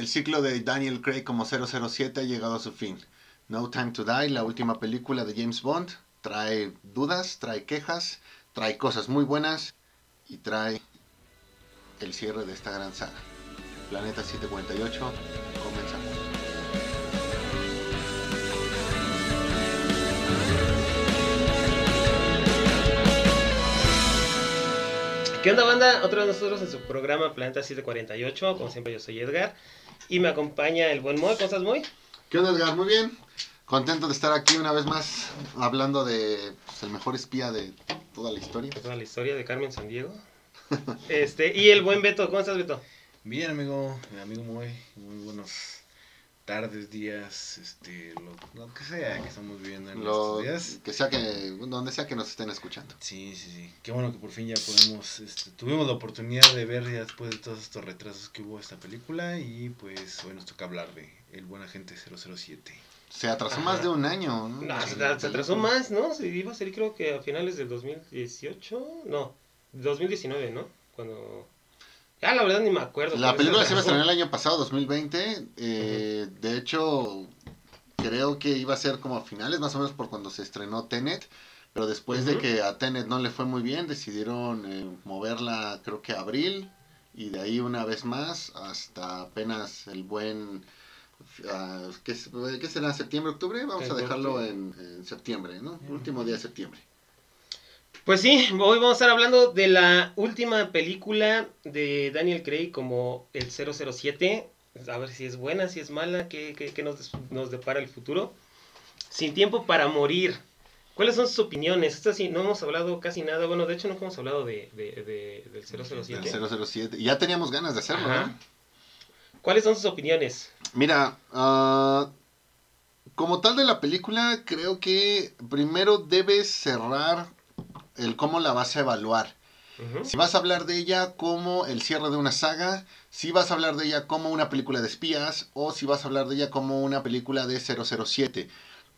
el ciclo de Daniel Craig como 007 ha llegado a su fin. No Time to Die, la última película de James Bond, trae dudas, trae quejas, trae cosas muy buenas y trae el cierre de esta gran saga. Planeta 748, comenzamos. ¿Qué onda, banda? Otro de nosotros en su programa Planeta 748. Como siempre, yo soy Edgar. Y me acompaña el buen Moy. ¿Cómo estás, Moy? ¿Qué onda, Edgar? Muy bien. Contento de estar aquí una vez más hablando de pues, el mejor espía de toda la historia. De toda la historia de Carmen Sandiego. este, y el buen Beto. ¿Cómo estás, Beto? Bien, amigo. Mi amigo Moy. Muy buenos tardes, días, este, lo, lo, que sea que estamos viendo en Lo, estos días. que sea que, donde sea que nos estén escuchando. Sí, sí, sí. Qué bueno que por fin ya podemos, este, tuvimos la oportunidad de ver ya después de todos estos retrasos que hubo esta película y pues hoy nos toca hablar de El Buen Agente 007. Se atrasó Ajá. más de un año. ¿no? No, se, se atrasó más, ¿no? Se iba a salir creo que a finales del 2018. No, 2019, ¿no? Cuando... Ya, la verdad ni me acuerdo. La película se iba a estrenar el año pasado, 2020. eh, De hecho, creo que iba a ser como a finales, más o menos por cuando se estrenó Tenet. Pero después de que a Tenet no le fue muy bien, decidieron eh, moverla, creo que a abril. Y de ahí una vez más hasta apenas el buen... ah, ¿qué, será? ¿Septiembre, octubre? Vamos a dejarlo en, en septiembre, ¿no? Último día de septiembre. Pues sí, hoy vamos a estar hablando de la última película de Daniel Craig como el 007. A ver si es buena, si es mala, qué, qué- qué nos, depara el futuro. Sin tiempo para morir. ¿Cuáles son sus opiniones? Esta sí, no hemos hablado casi nada. Bueno, de hecho no hemos hablado de, de- de- del 007. El 007. Y ya teníamos ganas de hacerlo. ¿no? ¿Cuáles son sus opiniones? Mira, ah, como tal de la película, creo que primero debes cerrar el cómo la vas a evaluar. Si vas a hablar de ella como el cierre de una saga, si vas a hablar de ella como una película de espías o si vas a hablar de ella como una película de 007.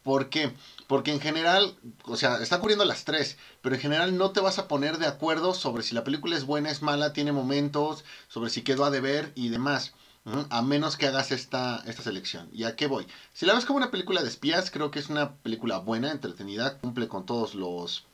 ¿Por qué? Porque en general, o sea, está ocurriendo las tres, pero en general no te vas a poner de acuerdo sobre si la película es buena, es mala, tiene momentos, sobre si quedó a deber y demás. A menos que hagas esta, esta selección. ¿Y a qué voy? Si la ves como una película de espías, creo que es una película buena, entretenida, cumple con todos los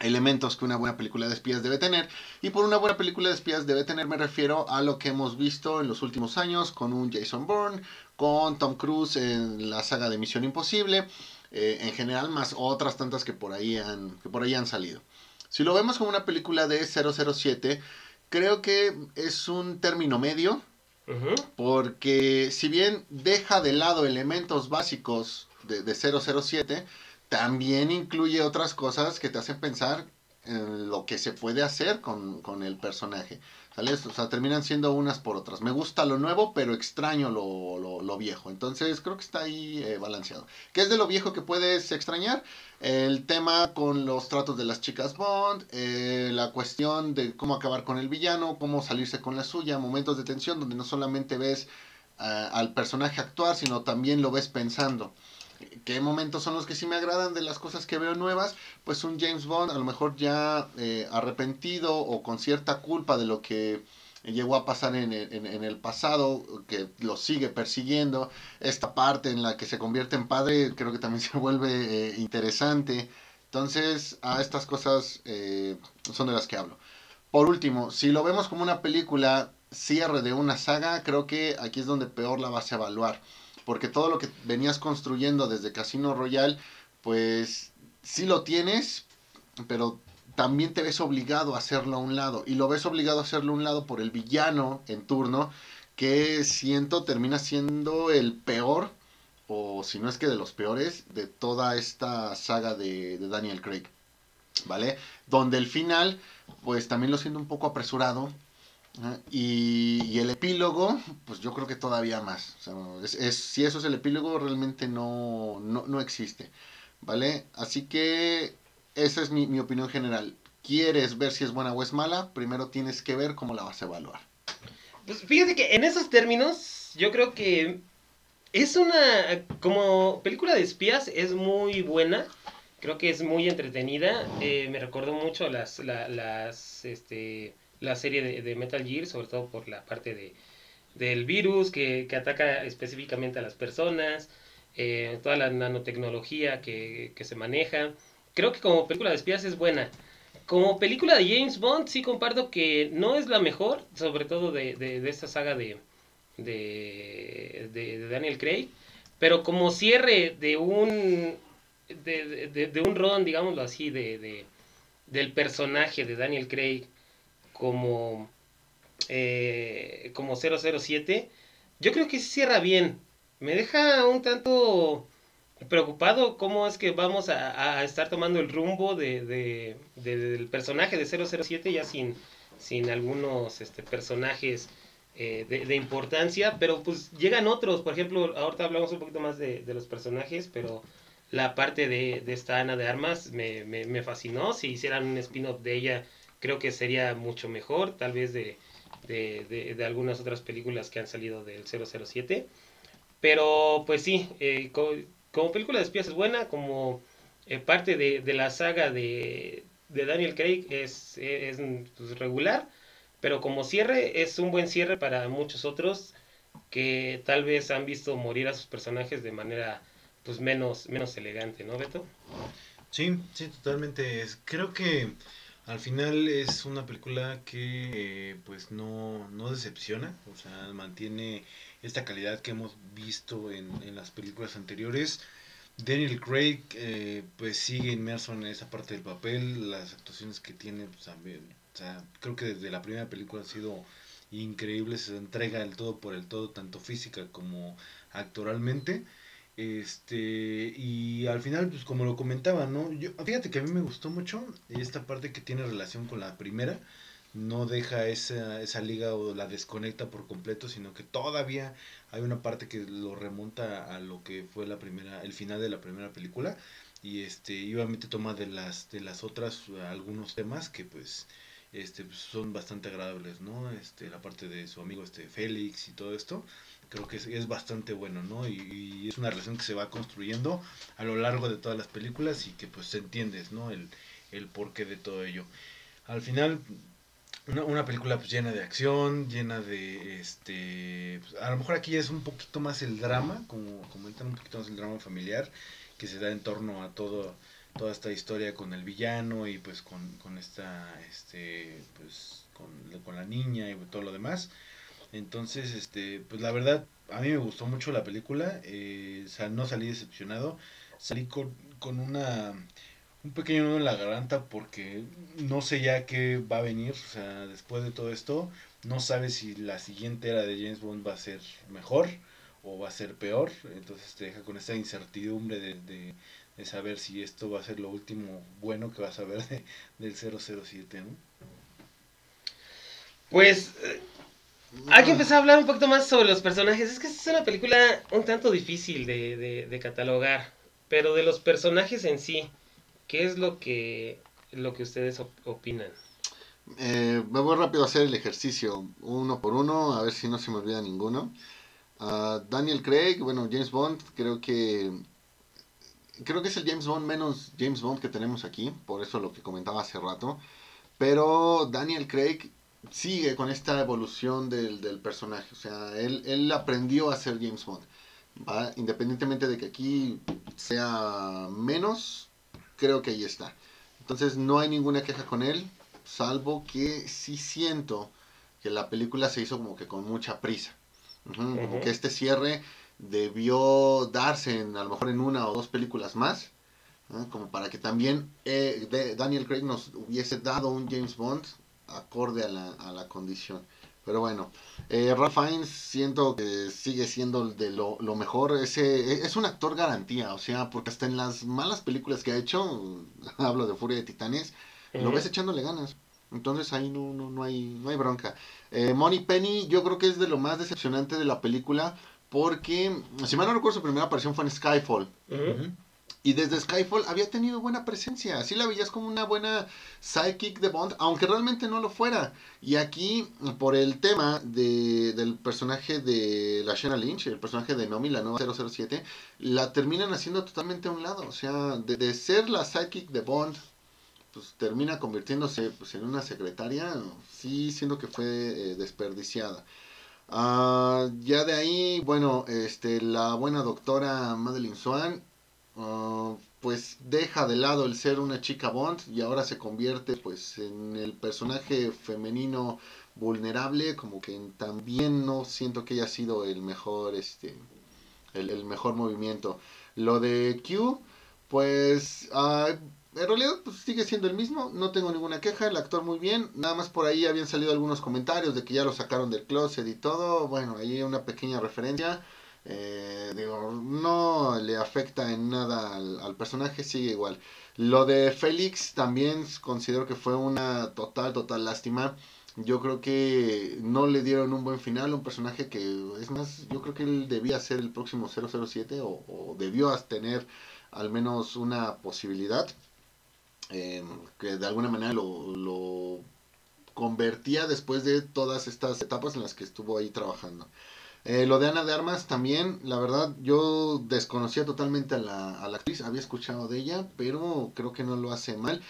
elementos que una buena película de espías debe tener. Y por una buena película de espías debe tener, me refiero a lo que hemos visto en los últimos años con un Jason Bourne, con Tom Cruise en la saga de Misión Imposible, eh, en general, más otras tantas que por, ahí han, que por ahí han salido. Si lo vemos como una película de 007, creo que es un término medio, porque si bien deja de lado elementos básicos de, de 007, también incluye otras cosas que te hacen pensar en lo que se puede hacer con, con el personaje. ¿Sale? O sea, terminan siendo unas por otras. Me gusta lo nuevo, pero extraño lo, lo- viejo. Entonces creo que está ahí eh, balanceado. ¿Qué es de lo viejo que puedes extrañar? El tema con los tratos de las chicas Bond, eh, la cuestión de cómo acabar con el villano, cómo salirse con la suya, momentos de tensión donde no solamente ves ah, al personaje actuar, sino también lo ves pensando. ¿Qué momentos son los que sí me agradan de las cosas que veo nuevas? Pues un James Bond a lo mejor ya eh, arrepentido o con cierta culpa de lo que llegó a pasar en el, en- el pasado, que lo sigue persiguiendo. Esta parte en la que se convierte en padre creo que también se vuelve eh, interesante. Entonces, a estas cosas eh, son de las que hablo. Por último, si lo vemos como una película cierre de una saga, creo que aquí es donde peor la vas a evaluar. Porque todo lo que venías construyendo desde Casino Royale, pues sí lo tienes, pero también te ves obligado a hacerlo a un lado. Y lo ves obligado a hacerlo a un lado por el villano en turno, que siento termina siendo el peor, o si no es que de los peores, de toda esta saga de, de Daniel Craig. ¿Vale? Donde el final, pues también lo siento un poco apresurado. Y, y el epílogo, pues yo creo que todavía más. Es- si eso es el epílogo, realmente no, no, no existe. ¿Vale? Así que esa es mi, mi opinión general. ¿Quieres ver si es buena o es mala? Primero tienes que ver cómo la vas a evaluar. Pues fíjate que en esos términos, yo creo que es una. Como película de espías, es muy buena. Creo que es muy entretenida. eh, me recordó mucho las, la, las, este, la serie de, de Metal Gear, sobre todo por la parte de, del virus que, ataca específicamente a las personas, eh, toda la nanotecnología que, se maneja. Creo que como película de espías es buena. Como película de James Bond sí comparto que no es la mejor, sobre todo de, de, esta saga de, de, Daniel Craig, pero como cierre de un, de, un ron, digámoslo así, de, del personaje de Daniel Craig como eh, como 007, yo creo que cierra bien. Me deja un tanto preocupado cómo es que vamos a, estar tomando el rumbo de, del personaje de 007 ya sin, sin algunos este, personajes eh, de, importancia, pero pues llegan otros, por ejemplo, ahorita hablamos un poquito más de, los personajes, pero la parte de, esta Ana de Armas me, me fascinó, si hicieran un spin-off de ella creo que sería mucho mejor, tal vez de, de, de, algunas otras películas que han salido del 007. Pero pues sí, eh, como, película de espías es buena, como eh, parte de, de, la saga de, de Daniel Craig es, es pues, regular, pero como cierre es un buen cierre para muchos otros que tal vez han visto morir a sus personajes de manera pues menos, menos elegante, ¿no, Beto? Sí, sí, totalmente. Creo que al final es una película que eh, pues no, no decepciona, o sea, mantiene esta calidad que hemos visto en, en las películas anteriores. Daniel Craig eh, pues sigue inmerso en esa parte del papel, las actuaciones que tiene pues, también, o sea, creo que desde la primera película ha sido increíble, se entrega el todo por el todo, tanto física como actoralmente. Este, y al final, pues como lo comentaba, ¿no? Yo, fíjate que a mí me gustó mucho esta parte que tiene relación con la primera. No deja esa, esa liga o la desconecta por completo, sino que todavía hay una parte que lo remonta a lo que fue la primera, el final de la primera película. Y este, y obviamente toma de las, de las otras algunos temas que pues este pues, son bastante agradables, ¿no? Este, la parte de su amigo este Félix y todo esto creo que es, bastante bueno, ¿no? Y, es una relación que se va construyendo a lo largo de todas las películas y que pues se entiendes, ¿no? El, el porqué de todo ello. Al final, una, una película pues llena de acción, llena de, este, pues, a lo mejor aquí es un poquito más el drama, como comentan un poquito más el drama familiar que se da en torno a todo toda esta historia con el villano y pues con, con esta este pues con, con la niña y todo lo demás entonces, este, pues la verdad, a mí me gustó mucho la película, eh, o sea, no salí decepcionado, salí con, con una, un pequeño nudo en la garganta porque no sé ya qué va a venir, o sea, después de todo esto, no sabes si la siguiente era de James Bond va a ser mejor o va a ser peor, entonces te deja con esa incertidumbre de, de, de saber si esto va a ser lo último bueno que vas a ver de, del 007, ¿no? Pues hay que empezar a hablar un poquito más sobre los personajes. Es que es una película un tanto difícil de, catalogar. Pero de los personajes en sí, ¿qué es lo que, lo que ustedes opinan? Eh, me voy rápido a hacer el ejercicio, uno por uno, a ver si no se me olvida ninguno. Ah, Daniel Craig, bueno, James Bond, creo que creo que es el James Bond menos James Bond que tenemos aquí, por eso lo que comentaba hace rato. Pero Daniel Craig sigue con esta evolución del, del personaje. O sea, él, él, aprendió a ser James Bond. Independientemente de que aquí sea menos, creo que ahí está. Entonces no hay ninguna queja con él, salvo que sí siento que la película se hizo como que con mucha prisa. Como que este cierre debió darse en, a lo mejor en una o dos películas más. como para que también eh, Daniel Craig nos hubiese dado un James Bond acorde a la, a la condición. Pero bueno, eh, Ralph Fiennes siento que sigue siendo de lo, lo, mejor. Ese, es un actor garantía, o sea, porque hasta en las malas películas que ha hecho, hablo de Furia de Titanes, lo ves echándole ganas. Entonces ahí no, no, no, hay, no hay bronca. Eh, Money Penny yo creo que es de lo más decepcionante de la película porque, si mal no recuerdo, su primera aparición fue en Skyfall. Y desde Skyfall había tenido buena presencia. Así la veías como una buena sidekick de Bond, aunque realmente no lo fuera. Y aquí, por el tema de, del personaje de la Shana Lynch, el personaje de Nomi, la nueva 007, la terminan haciendo totalmente a un lado. O sea, de, ser la sidekick de Bond, pues termina convirtiéndose pues, en una secretaria, sí, siendo que fue eh, desperdiciada. Ah, ya de ahí, bueno, este, la buena doctora Madeline Swan, ah, pues deja de lado el ser una chica Bond y ahora se convierte pues en el personaje femenino vulnerable, como que también no siento que haya sido el mejor, este, el, mejor movimiento. Lo de Q, pues ah, en realidad pues, sigue siendo el mismo, no tengo ninguna queja, el actor muy bien, nada más por ahí habían salido algunos comentarios de que ya lo sacaron del closet y todo, bueno, ahí una pequeña referencia, eh, digo, no le afecta en nada al, personaje, sigue igual. Lo de Félix también considero que fue una total, total lástima. Yo creo que no le dieron un buen final un personaje que, es más, yo creo que él debía ser el próximo 007 o, o debió tener al menos una posibilidad. Em, que de alguna manera lo, convertía después de todas estas etapas en las que estuvo ahí trabajando. Eh, lo de Ana de Armas también, la verdad, yo desconocía totalmente a la, actriz, había escuchado de ella, pero creo que no lo hace mal.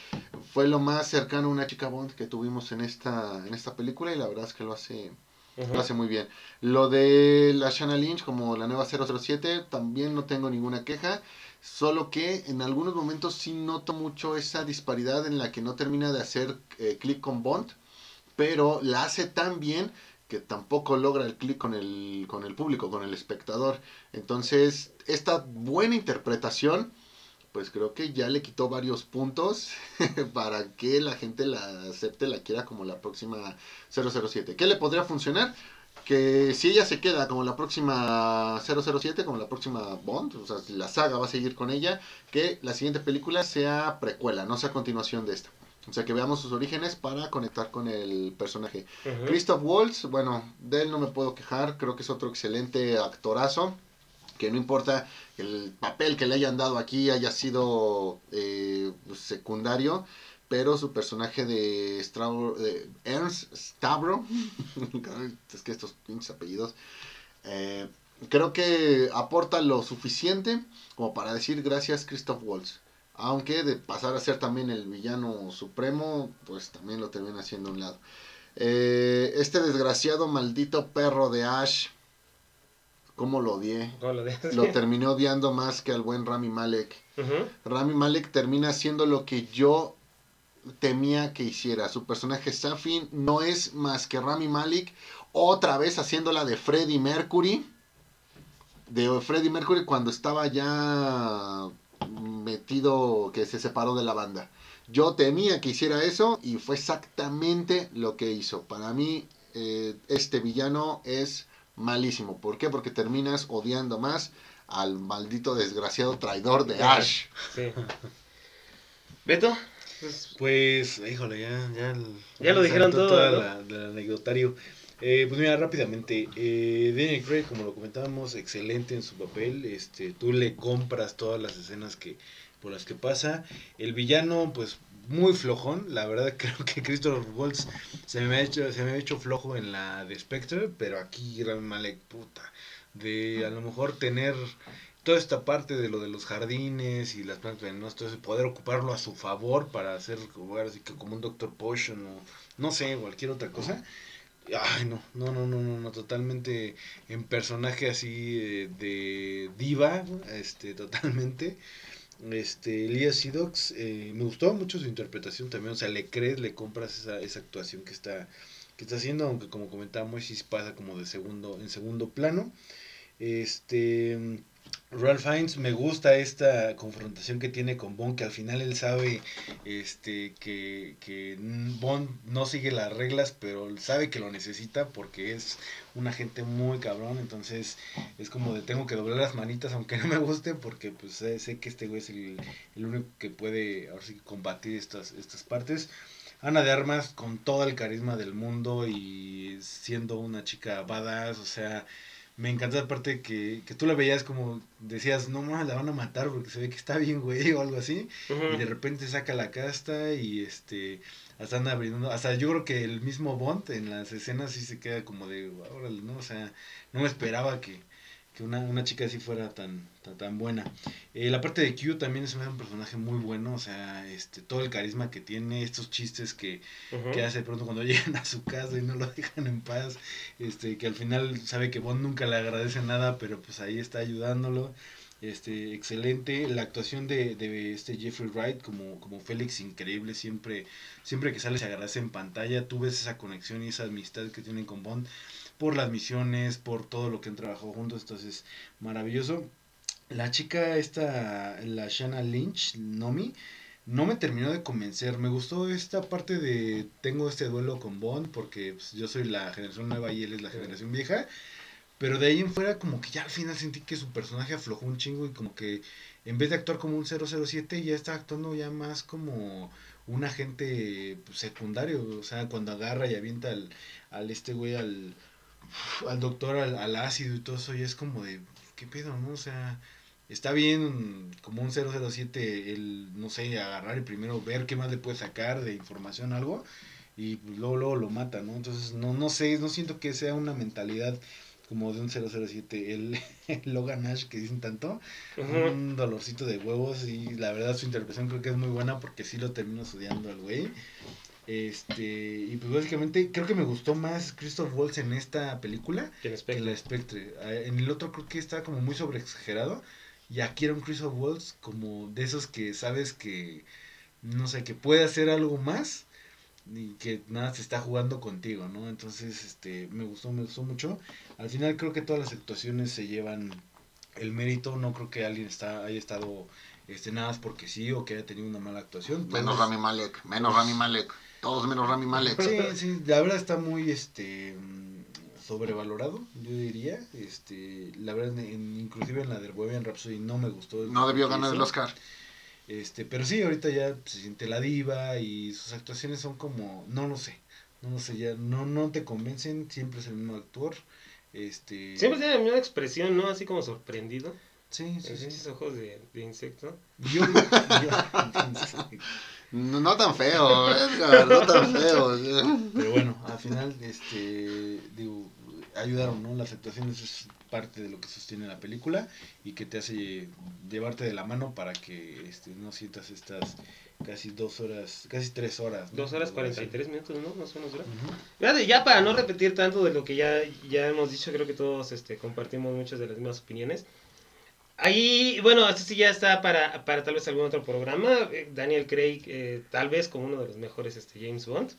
Fue lo más cercano a una chica Bond que tuvimos en esta, en esta película y la verdad es que lo hace, lo hace muy bien. Lo de la Shanna Lynch como la nueva 007, también no tengo ninguna queja. Solo que en algunos momentos sí noto mucho esa disparidad en la que no termina de hacer eh, clic con Bond, pero la hace tan bien que tampoco logra el clic con el, con el público, con el espectador. Entonces, esta buena interpretación, pues creo que ya le quitó varios puntos para que la gente la acepte, la quiera como la próxima 007. ¿Qué le podría funcionar? que si ella se queda como la próxima 007, como la próxima Bond, o sea, la saga va a seguir con ella, que la siguiente película sea precuela, no sea continuación de esta. O sea, que veamos sus orígenes para conectar con el personaje. Christoph Waltz, bueno, de él no me puedo quejar, creo que es otro excelente actorazo, que no importa el papel que le hayan dado aquí haya sido eh, secundario, pero su personaje de, Ernst Stavro, es que estos pinches apellidos, eh, creo que aporta lo suficiente como para decir gracias Christoph Waltz. Aunque de pasar a ser también el villano supremo, pues también lo termina haciendo a un lado. Eh, este desgraciado maldito perro de Ash, ¿cómo lo odié? lo, terminé odiando más que al buen Rami Malek. Rami Malek termina haciendo lo que yo temía que hiciera. Su personaje Safin no es más que Rami Malik, otra vez haciéndola de Freddie Mercury. De Freddie Mercury cuando estaba ya metido, que se separó de la banda. Yo temía que hiciera eso y fue exactamente lo que hizo. Para mí, eh, este villano es malísimo. ¿Por qué? Porque terminas odiando más al maldito desgraciado traidor de Ash. ¿Beto? Pues, híjole, ya, ya, ya lo dijeron todo. el anecdotario. Eh, pues mira, rápidamente, eh, Daniel Craig, como lo comentábamos, excelente en su papel. Este, tú le compras todas las escenas que por las que pasa. El villano, pues muy flojón. La verdad creo que Christopher Waltz se me ha hecho, se me ha hecho flojo en la de Spectre, pero aquí Rami Malek, puta, de a lo mejor tener toda esta parte de lo de los jardines y las plantas venenosas, poder ocuparlo a su favor para hacer así que como un Doctor Potion o no sé, cualquier otra cosa. Ay, no, no, no, no, no, totalmente en personaje así de, diva, este, totalmente. Este, Elías Sidox, eh, me gustó mucho su interpretación también, o sea, le crees, le compras esa, esa actuación que está, que está haciendo, aunque como comentábamos, sí pasa como de segundo, en segundo plano. Este, Ralph Fiennes me gusta esta confrontación que tiene con Bond, que al final él sabe este, que, que Bond no sigue las reglas, pero sabe que lo necesita porque es un agente muy cabrón, entonces es como de tengo que doblar las manitas aunque no me guste porque pues sé, que este güey es el, el, único que puede ahora combatir estas, estas partes. Ana de Armas con todo el carisma del mundo y siendo una chica badass, o sea, me encantó la parte que, que tú la veías como decías, no más la van a matar porque se ve que está bien, güey, o algo así. Y de repente saca la casta y este hasta anda abriendo, hasta yo creo que el mismo Bond en las escenas sí se queda como de, órale, ¿no? O sea, no me esperaba que, que una, una chica así fuera tan, tan, tan buena. Eh, la parte de Q también es un personaje muy bueno, o sea, este, todo el carisma que tiene, estos chistes que, que hace pronto cuando llegan a su casa y no lo dejan en paz, este, que al final sabe que Bond nunca le agradece nada, pero pues ahí está ayudándolo. Este, excelente. La actuación de, de este Jeffrey Wright como, como Félix, increíble. Siempre, siempre que sale se agradece en pantalla. Tú ves esa conexión y esa amistad que tienen con Bond por las misiones, por todo lo que han trabajado juntos. Entonces, maravilloso. La chica esta, la Shanna Lynch, Nomi, no me terminó de convencer. Me gustó esta parte de tengo este duelo con Bond porque pues, yo soy la generación nueva y él es la generación vieja. Pero de ahí en fuera como que ya al final sentí que su personaje aflojó un chingo y como que en vez de actuar como un 007 ya está actuando ya más como un agente pues, secundario. O sea, cuando agarra y avienta al, al este güey al, al doctor al, ácido y todo eso ya es como de, ¿qué pedo, no? O sea, está bien como un 007 el, no sé, agarrar y primero ver qué más le puede sacar de información, algo, y pues luego, luego lo mata, ¿no? Entonces, no, no sé, no siento que sea una mentalidad como de un 007, el, el Logan Ash que dicen tanto, un dolorcito de huevos y la verdad su interpretación creo que es muy buena porque sí lo termino estudiando al güey. Este, y pues básicamente creo que me gustó más Christoph Waltz en esta película que, la Spectre. Ah, en el otro creo que está como muy sobreexagerado y aquí era un Christoph Waltz como de esos que sabes que, no sé, que puede hacer algo más y que nada se está jugando contigo, ¿no? Entonces, este, me gustó, me gustó mucho. Al final creo que todas las actuaciones se llevan el mérito, no creo que alguien está, haya estado este, nada más porque sí o que haya tenido una mala actuación. Menos Rami Malek, menos Rami Malek, todos menos Rami Malek. Sí, sí, la verdad está muy, este, sobrevalorado, yo diría, este, la verdad, inclusive en la de Bohemian Rhapsody no me gustó. No debió ganar el Oscar. Este, pero sí, ahorita ya se siente la diva y sus actuaciones son como, no lo sé, no lo sé, ya no, no te convencen, siempre es el mismo actor. Este... Siempre tiene la misma expresión, ¿no? Así como sorprendido. Sí, sí, Esos ojos de, de insecto. Yo, no, no, tan feo, no tan feo. Pero bueno, al final, este, digo, ayudaron, ¿no? Las actuaciones es parte de lo que sostiene la película y que te hace llevarte de la mano para que este, no sientas estas casi dos horas, casi tres horas. Dos horas cuarenta y tres minutos, ¿no? Más o menos Ya para no repetir tanto de lo que ya, ya hemos dicho, creo que todos este, compartimos muchas de las mismas opiniones. Ahí, bueno, esto sí ya está para, para tal vez algún otro programa. Eh, Daniel Craig, eh, tal vez como uno de los mejores este, James Bond.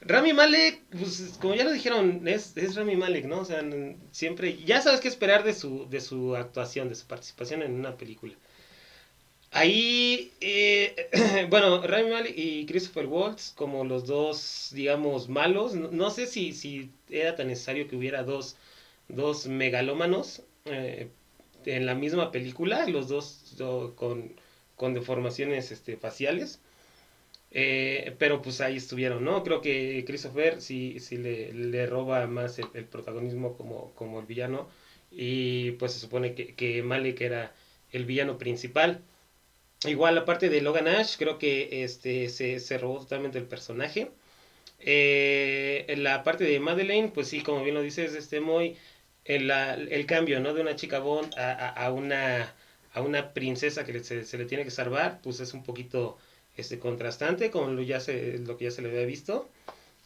Rami Malek, pues como ya lo dijeron, es, es Rami Malek, ¿no? O sea, siempre, ya sabes qué esperar de su, de su actuación, de su participación en una película. Ahí, eh, bueno, Rami Malek y Christopher Waltz como los dos, digamos, malos. No, sé si, si era tan necesario que hubiera dos, dos megalómanos en la misma película, los dos con, con deformaciones este, faciales. Eh, pero pues ahí estuvieron, ¿no? Creo que Christopher sí, sí le, le roba más el, protagonismo como, como el villano. Y pues se supone que, que Malek era el villano principal. Igual la parte de Logan Ash, creo que este se, se robó totalmente el personaje. Eh, la parte de Madeleine, pues sí, como bien lo dices, este muy el, el cambio, ¿no? De una chica Bond a, a, una a una princesa que se, se, le tiene que salvar, pues es un poquito este, contrastante con lo, ya se, lo que ya se le había visto.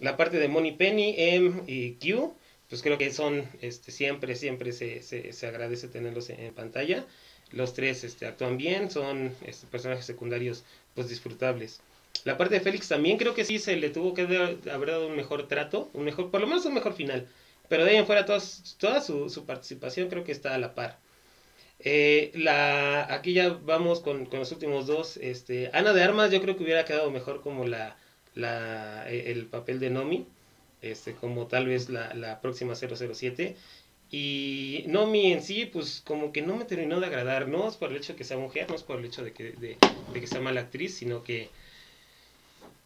La parte de Money Penny, M y Q, pues creo que son, este, siempre, siempre se, se, se agradece tenerlos en, pantalla. Los tres este, actúan bien, son este, personajes secundarios pues disfrutables. La parte de Félix también creo que sí se le tuvo que haber dado un mejor trato, un mejor, por lo menos un mejor final. Pero de ahí en fuera toda su, su participación creo que está a la par. Eh, la, aquí ya vamos con, con, los últimos dos. Este, Ana de Armas yo creo que hubiera quedado mejor como la, la, e, el papel de Nomi, este, como tal vez la, la próxima 007. Y Nomi en sí, pues como que no me terminó de agradar, no es por el hecho de que sea mujer, no es por el hecho de que, de, de que sea mala actriz, sino que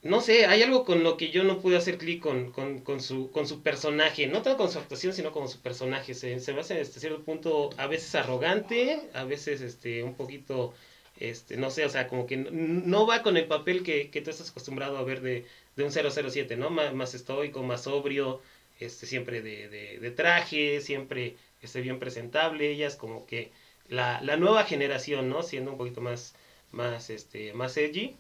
no sé, hay algo con lo que yo no pude hacer clic con, con, con, su, con su personaje, no tanto con su actuación, sino con su personaje. Se, se me hace hasta cierto punto a veces arrogante, a veces este un poquito, este no sé, o sea, como que no, va con el papel que, que, tú estás acostumbrado a ver de, de un 007, ¿no? más estoico, más sobrio, este siempre de, de, de traje, siempre esté bien presentable, ella es como que la, la nueva generación, ¿no? Siendo un poquito más, más, este, más edgy,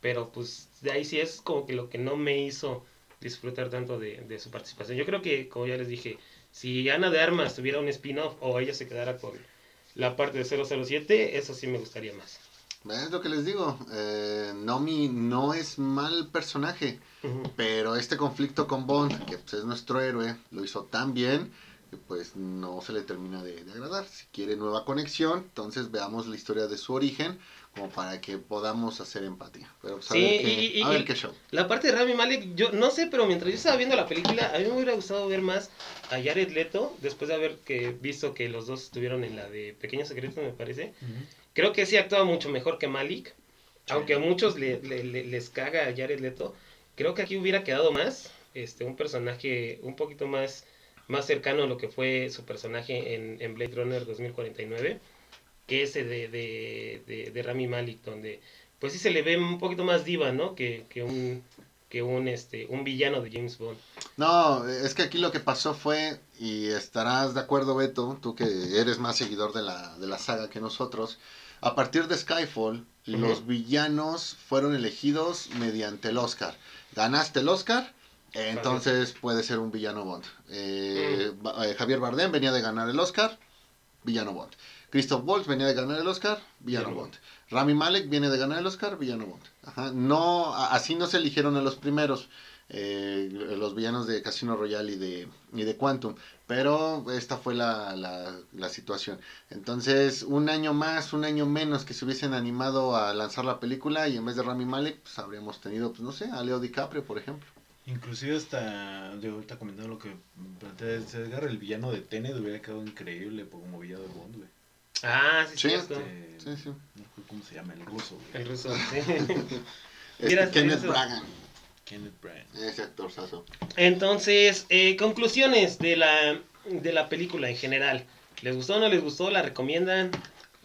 pero pues de ahí sí es como que lo que no me hizo disfrutar tanto de, de su participación. Yo creo que, como ya les dije, si Ana de Armas tuviera un spin-off o ella se quedara con la parte de 007, eso sí me gustaría más. Es lo que les digo, eh, Nomi no es mal personaje, pero este conflicto con Bond, que pues, es nuestro héroe, lo hizo tan bien que pues no se le termina de, de agradar. Si quiere nueva conexión, entonces veamos la historia de su origen como para que podamos hacer empatía. Pero pues, a, Sí, ver, qué, y- y- a ver y- qué show. La parte de Rami Malek, yo no sé, pero mientras yo estaba viendo la película, a mí me hubiera gustado ver más a Jared Leto, después de haber que, visto que los dos estuvieron en la de Pequeños Secretos, me parece. Creo que sí actuaba mucho mejor que Malik, aunque a muchos le- le- le- les caga a Jared Leto. Creo que aquí hubiera quedado más, este, un personaje un poquito más, más cercano a lo que fue su personaje en, en Blade Runner 2049, que ese de, de, de, de Rami Malek, donde pues sí se le ve un poquito más diva, ¿no? Que, que un que un este un villano de James Bond. No, es que aquí lo que pasó fue, y estarás de acuerdo Beto, tú que eres más seguidor de la, de la saga que nosotros, a partir de Skyfall, los villanos fueron elegidos mediante el Oscar. Ganaste el Oscar, entonces puede ser un villano Bond. Eh, eh, Javier Bardem venía de ganar el Oscar, villano Bond. Christoph Waltz venía de ganar el Oscar, villano Bond. Rami Malek viene de ganar el Oscar, villano Bond. Ajá, No, así no se eligieron a los primeros, eh, los villanos de Casino Royale y de, y de Quantum, pero esta fue la, la, la situación. Entonces, un año más, un año menos que se hubiesen animado a lanzar la película y en vez de Rami Malek, pues habríamos tenido, pues no sé, a Leo DiCaprio, por ejemplo. Inclusive hasta, de ahorita comentando lo que plantea Edgar, el villano de Tenet hubiera quedado increíble como villano de Bond, güey. Ah, sí, Sí, cierto. Este, Sí, sí. No sé cómo se llama, el ruso, güey. El ruso, sí. Este, Kenneth Bragan, Kenneth Branagh. ese actorzazo. Entonces, eh, conclusiones de la, de la película en general. ¿Les gustó o no les gustó? ¿La recomiendan?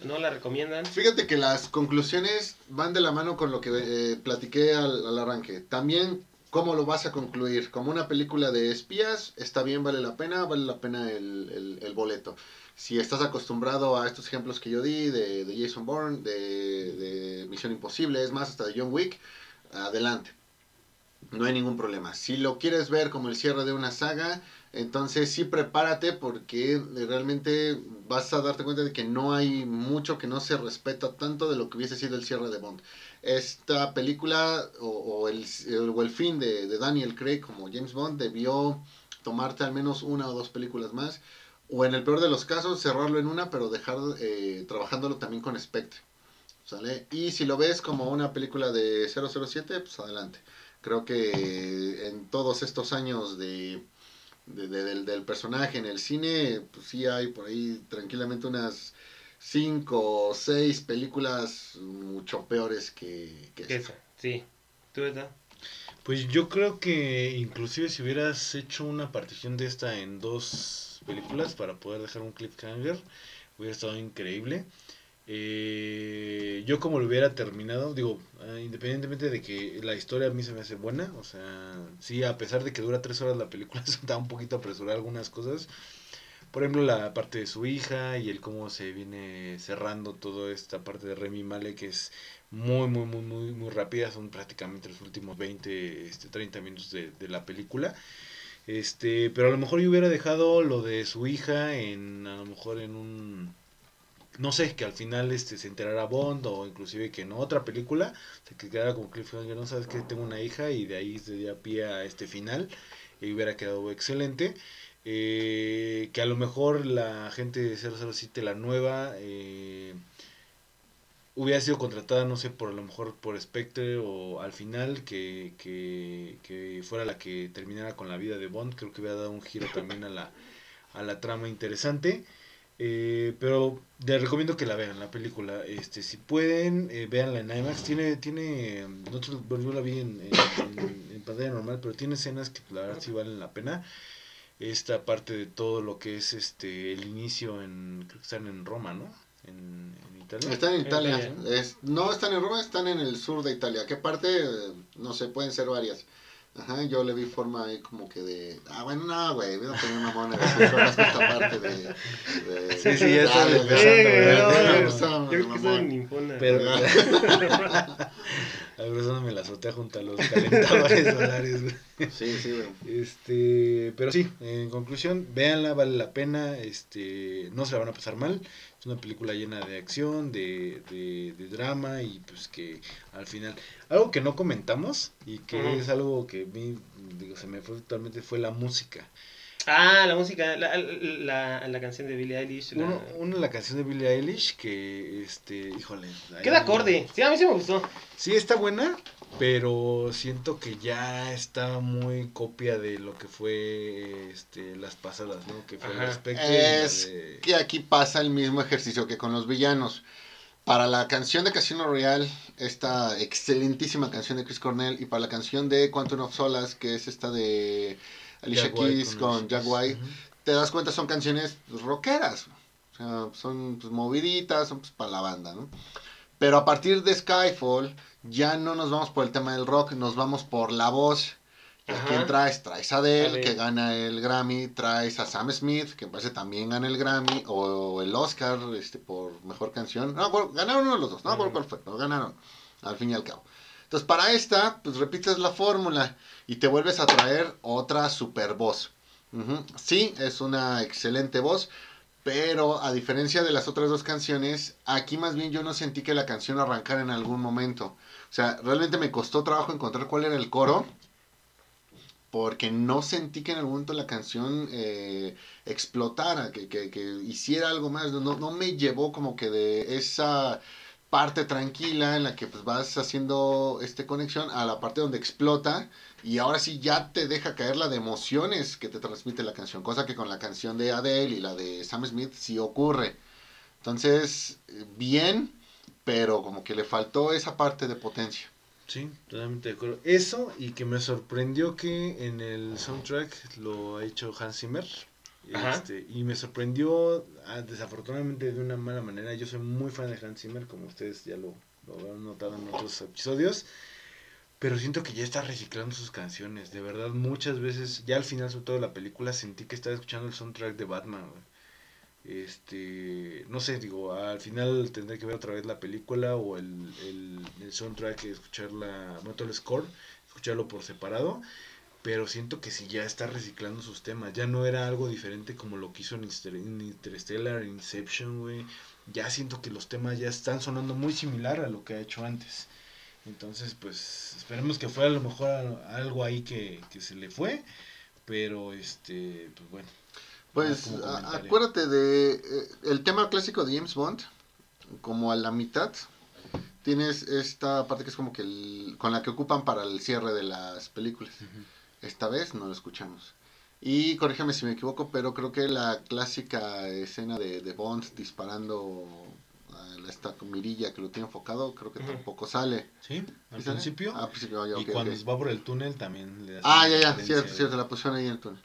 ¿No la recomiendan? Fíjate que las conclusiones van de la mano con lo que eh, platiqué al, al arranque. También, ¿cómo lo vas a concluir? Como una película de espías, está bien, vale la pena, vale la pena el, el- el boleto. Si estás acostumbrado a estos ejemplos que yo di de, Jason Bourne, de, de Misión Imposible, es más, hasta de John Wick, adelante. No hay ningún problema. Si lo quieres ver como el cierre de una saga, entonces sí prepárate porque realmente vas a darte cuenta de que no hay mucho que no se respeta tanto de lo que hubiese sido el cierre de Bond. Esta película o, o el, o el fin de, de Daniel Craig como James Bond debió tomarte al menos una o dos películas más o en el peor de los casos cerrarlo en una pero dejar eh, trabajándolo también con Spectre. ¿Sale? Y si lo ves como una película de 007, pues adelante. Creo que en todos estos años de, de- de- del, del personaje en el cine, pues sí hay por ahí tranquilamente unas cinco o seis películas mucho peores que, que esta. Esa, sí. ¿Tú, verdad? Pues yo creo que inclusive si hubieras hecho una partición de esta en dos películas para poder dejar un cliffhanger, hubiera estado increíble. Eh, yo como lo hubiera terminado, digo, ah, independientemente de que la historia a mí se me hace buena, o sea, sí, a pesar de que dura tres horas la película, se da un poquito apresurar algunas cosas. Por ejemplo, la parte de su hija y el cómo se viene cerrando toda esta parte de Remy Malek, que es muy, muy, muy, muy, muy rápida. Son prácticamente los últimos 20, este, 30 minutos de, de la película. Este, pero a lo mejor yo hubiera dejado lo de su hija en, a lo mejor en un, no sé, que al final este, se enterara Bond o inclusive que en otra película, se que quedara como cliffhanger, no sabes que tengo una hija y de ahí se diera pie a este final y hubiera quedado excelente. Eh, que a lo mejor la gente de 007, la nueva, eh, hubiera sido contratada, no sé, por a lo mejor por Spectre o al final que, que, que fuera la que terminara con la vida de Bond. Creo que hubiera dado un giro también a la, a la trama interesante. Eh, pero les recomiendo que la vean, la película. Este, si pueden, eh, véanla en IMAX. Tiene, tiene, nosotros, yo la vi en, en- en- en pantalla normal, pero tiene escenas que la verdad sí valen la pena. Esta parte de todo lo que es este el inicio en, creo que están en Roma, ¿no? En, en Italia. Están en Italia. Italia. Es- no están en Roma, están en el sur de Italia. ¿Qué parte? Eh, No sé, pueden ser varias. Ajá, yo le vi forma ahí como que de. Ah, bueno, no, güey, voy a poner una mona de seis horas con esta parte de. de Sí, sí, ya está dale, empezando, güey. Yo creo que ninfona. Pero. Abrazándome la azotea junto a los calentadores solares, güey. Sí, sí, güey. Este, pero sí, en conclusión, véanla, vale la pena, este, no se la van a pasar mal. Es una película llena de acción, de, de, de drama y pues que al final, algo que no comentamos y que es algo que a mí, digo, se me fue totalmente fue la música. Ah, la música, la, la, la canción de Billie Eilish. la- Uno, una la canción de Billie Eilish que, este, híjole. Queda acorde. Sí, a mí sí me gustó. Sí, está buena, pero siento que ya está muy copia de lo que fue este, las pasadas, ¿no? Que fue el Ajá. La Es de- que aquí pasa el mismo ejercicio que con los villanos. Para la canción de Casino Royale, esta excelentísima canción de Chris Cornell, y para la canción de Quantum of Solace, que es esta de Alicia Keys con Jack White, Ujú. te das cuenta son canciones pues, rockeras. O sea, son pues, moviditas, son pues, para la banda, ¿no? Pero a partir de Skyfall, ya no nos vamos por el tema del rock, nos vamos por la voz. ¿Y a quién traes? Traes a Adele, que gana el Grammy, traes a Sam Smith, que parece también gana el Grammy, o el Oscar este, por mejor canción. No, ganaron uno de los dos, no acuerdo Ujú. cuál fue, pero ganaron, al fin y al cabo. Entonces, para esta, pues repites la fórmula y te vuelves a traer otra super voz. Sí, es una excelente voz, pero a diferencia de las otras dos canciones, aquí más bien yo no sentí que la canción arrancara en algún momento. O sea, realmente me costó trabajo encontrar cuál era el coro, porque no sentí que en algún momento la canción eh, explotara, que, hiciera algo más. No me llevó como que de esa parte tranquila en la que pues vas haciendo este conexión a la parte donde explota y ahora sí ya te deja caer la de emociones que te transmite la canción, cosa que con la canción de Adele y la de Sam Smith sí ocurre. Entonces, bien, pero como que le faltó esa parte de potencia. Sí, totalmente de acuerdo. Eso y que me sorprendió que en el soundtrack lo ha hecho Hans Zimmer. Este, y me sorprendió, ah, desafortunadamente de una mala manera. Yo soy muy fan de Hans Zimmer, como ustedes ya lo, lo habrán notado en otros episodios. Pero siento que ya está reciclando sus canciones. De verdad, muchas veces, ya al final, sobre todo de la película, sentí que estaba escuchando el soundtrack de Batman. Este, no sé, digo, al final tendré que ver otra vez la película o el, el, el soundtrack, escucharla, bueno, todo el score, escucharlo por separado. Pero siento que si ya está reciclando sus temas, ya no era algo diferente como lo que hizo en Inter- en Interstellar, en Inception, güey. Ya siento que los temas ya están sonando muy similar a lo que ha hecho antes. Entonces, pues, esperemos que fue a lo mejor algo ahí que, que se le fue. Pero, este, pues bueno. Pues acuérdate de eh, el tema clásico de James Bond, como a la mitad, tienes esta parte que es como que el- con la que ocupan para el cierre de las películas. Esta vez no lo escuchamos. Y corrígeme si me equivoco, pero creo que la clásica escena de, de Bond disparando esta mirilla que lo tiene enfocado, creo que tampoco sale. Sí, al ¿Sí sale? principio. Ah, al principio, ah, ya, y ok, cuando va por el túnel también le da Ah, ya, ya, cierto, cierto, la pusieron ahí en el túnel.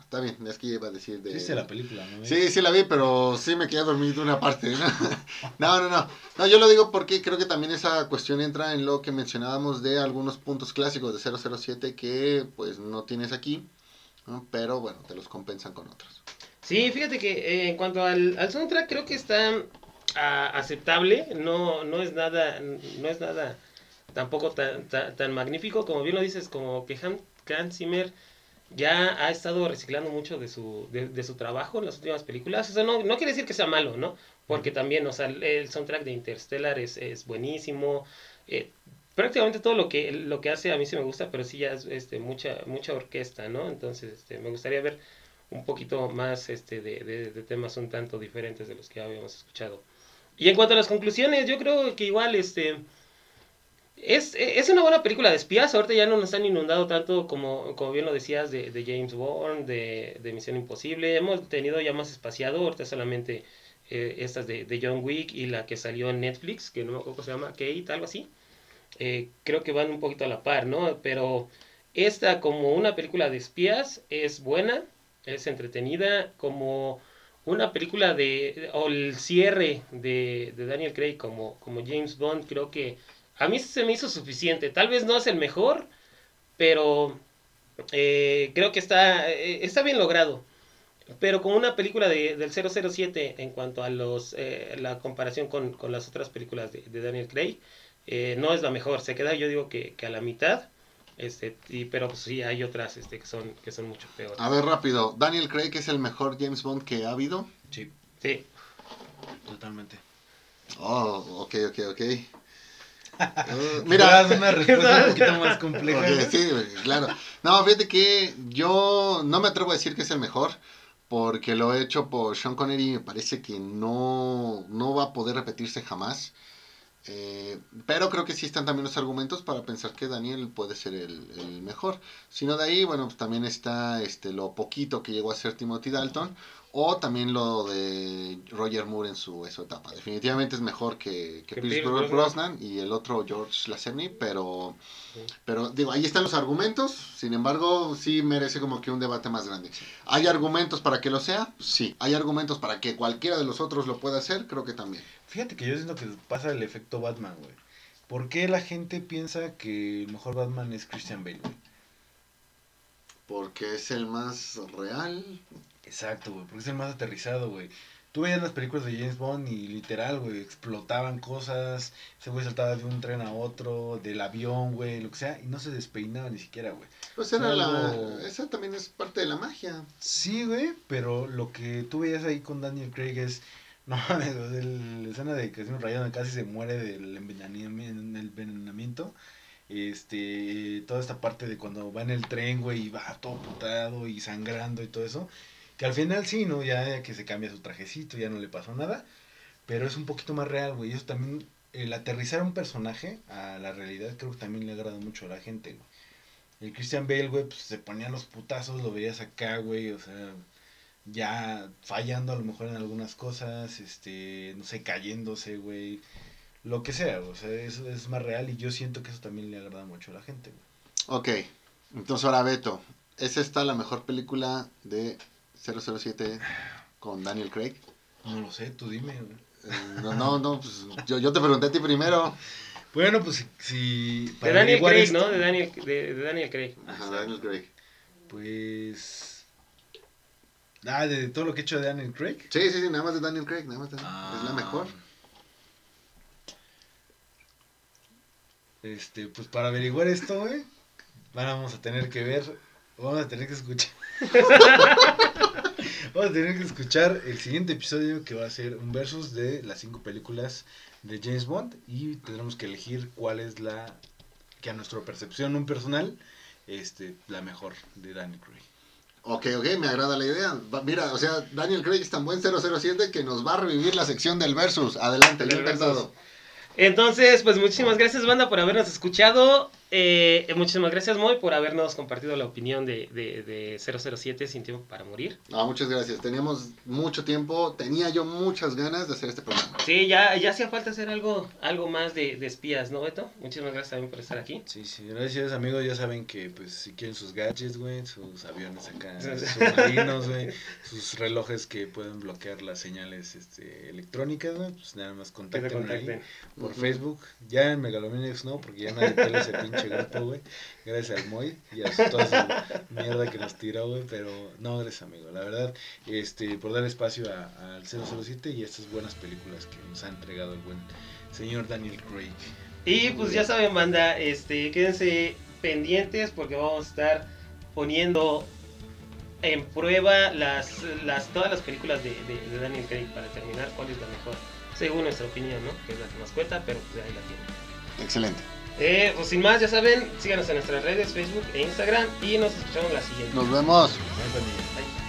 Está bien, es que iba a decir de... Sí, la película, ¿no? Sí, sí la vi, pero sí me quedé dormido una parte. ¿no? no, no, no. No, yo lo digo porque creo que también esa cuestión entra en lo que mencionábamos de algunos puntos clásicos de 007 que pues no tienes aquí, ¿no? pero bueno, te los compensan con otros. Sí, fíjate que eh, en cuanto al, al soundtrack creo que está ah, aceptable, no, no es nada, no es nada tampoco tan, tan, tan magnífico, como bien lo dices, como que Han- Hans Zimmer ya ha estado reciclando mucho de su, de, de su trabajo en las últimas películas. O sea, no, no quiere decir que sea malo, ¿no? Porque también, o sea, el, el soundtrack de Interstellar es, es buenísimo. eh, prácticamente todo lo que, lo que hace a mí sí me gusta, pero sí ya es este, mucha, mucha orquesta, ¿no? Entonces, este, me gustaría ver un poquito más este, de, de, de temas un tanto diferentes de los que habíamos escuchado. Y en cuanto a las conclusiones, yo creo que igual, este... Es, es una buena película de espías, ahorita ya no nos han inundado tanto como, como bien lo decías de, James Bond, de, de Misión Imposible, hemos tenido ya más espaciado, ahorita solamente eh, estas de, de John Wick y la que salió en Netflix, que no me acuerdo cómo se llama, Kate, algo así, eh, creo que van un poquito a la par, ¿no? Pero esta como una película de espías es buena, es entretenida, como una película de, o el cierre de, de Daniel Craig como, como James Bond, creo que a mí se me hizo suficiente. Tal vez no es el mejor, pero Eh, creo que está, eh, está bien logrado. Pero como una película de, del 007 en cuanto a los eh, la comparación con, con, las otras películas de, Daniel Craig, eh, no es la mejor. Se queda, yo digo que a la mitad. Este, y, pero pues, sí, hay otras este, que, son, que son mucho peores. A ver, rápido. ¿Daniel Craig es el mejor James Bond que ha habido? Sí. Sí. Totalmente. Oh, ok, ok, ok. Uh, mira, es una respuesta un poquito más compleja. Okay, sí, claro. No, fíjate que yo no me atrevo a decir que es el mejor, porque lo hecho por Sean Connery me parece que no, no va a poder repetirse jamás. Eh, pero creo que sí están también los argumentos para pensar que Daniel puede ser el, mejor. Sino de ahí, bueno, pues también está este, lo poquito que llegó a ser Timothy Dalton. O también lo de Roger Moore en su, en su etapa. Definitivamente es mejor que, que, que Pierce Brosnan, y el otro George Lazenby, pero, sí. pero digo, ahí están los argumentos. Sin embargo, sí merece como que un debate más grande. ¿Hay argumentos para que lo sea? Sí. ¿Hay argumentos para que cualquiera de los otros lo pueda hacer? Creo que también. Fíjate que yo siento que pasa el efecto Batman, güey. ¿Por qué la gente piensa que el mejor Batman es Christian Bale, güey? Porque es el más real. Exacto, güey, porque es el más aterrizado, güey. Tú veías las películas de James Bond y literal, güey, explotaban cosas, ese güey saltaba de un tren a otro, del avión, güey, lo que sea, y no se despeinaba ni siquiera, güey. Pues era algo... la... Esa también es parte de la magia. Sí, güey, pero lo que tú veías ahí con Daniel Craig es... No mames, la escena de Casino Rayado casi se muere del envenenamiento. Este, toda esta parte de cuando va en el tren, güey, y va todo putado y sangrando y todo eso. Que al final sí, ¿no? Ya que se cambia su trajecito, ya no le pasó nada. Pero es un poquito más real, güey. Eso también, el aterrizar un personaje a la realidad, creo que también le agrada mucho a la gente, güey. El Christian Bale, güey, pues se ponía los putazos, lo veías acá, güey, o sea, ya fallando a lo mejor en algunas cosas, este, no sé, cayéndose, güey. Lo que sea, o sea, eso es más real y yo siento que eso también le agrada mucho a la gente, güey. Ok, entonces ahora Beto, ¿es esta la mejor película de 007 con Daniel Craig? No lo sé, tú dime. Eh, no, no, no, pues yo, yo te pregunté a ti primero. Bueno, pues si... si de Daniel Craig, esto... ¿no? De Daniel, de, de Daniel Craig. Ajá, Daniel Craig. Pues... Ah, de todo lo que he hecho de Daniel Craig. Sí, sí, sí, nada más de Daniel Craig, nada más de... ah. Es la mejor. Este, pues para averiguar esto, güey, vamos a tener que ver, vamos a tener que escuchar. vamos a tener que escuchar el siguiente episodio que va a ser un versus de las cinco películas de James Bond y tendremos que elegir cuál es la que a nuestra percepción un personal este la mejor de Daniel Craig. Ok, ok, me agrada la idea. Mira, o sea, Daniel Craig es tan buen 007 que nos va a revivir la sección del versus. Adelante, yo encantado. Entonces, pues muchísimas gracias, banda, por habernos escuchado. Eh, muchísimas gracias, Moy, por habernos compartido la opinión de, de, de 007 Sin Tiempo para Morir. No, muchas gracias. Teníamos mucho tiempo, tenía yo muchas ganas de hacer este programa. Sí, ya, ya hacía falta hacer algo, algo más de, de espías, ¿no, Beto? Muchísimas gracias también por estar aquí. Sí, sí, gracias, amigos. Ya saben que, pues, si quieren sus gadgets, güey, sus aviones acá, sus submarinos, güey, sus relojes que pueden bloquear las señales este, electrónicas, güey, pues nada más contacten ahí por uh -huh. Facebook. Ya en Megalomaniacs no, porque ya nadie tiene ese pinche grupo, güey. Gracias al Moy y a toda esa mierda que nos tiró, güey. Pero no, gracias, amigo. La verdad, este, por dar espacio al 007 y a estas buenas películas que nos ha entregado el buen señor Daniel Craig. Y pues ya saben, banda, este, quédense pendientes porque vamos a estar poniendo en prueba las, las todas las películas de, de, de Daniel Craig para determinar cuál es la mejor, según nuestra opinión, ¿no? Que es la que nos cuenta, pero pues ahí la tienen. Excelente. Eh, pues sin más, ya saben, síganos en nuestras redes, Facebook e Instagram y nos escuchamos la siguiente. Nos vemos. Bye, bye.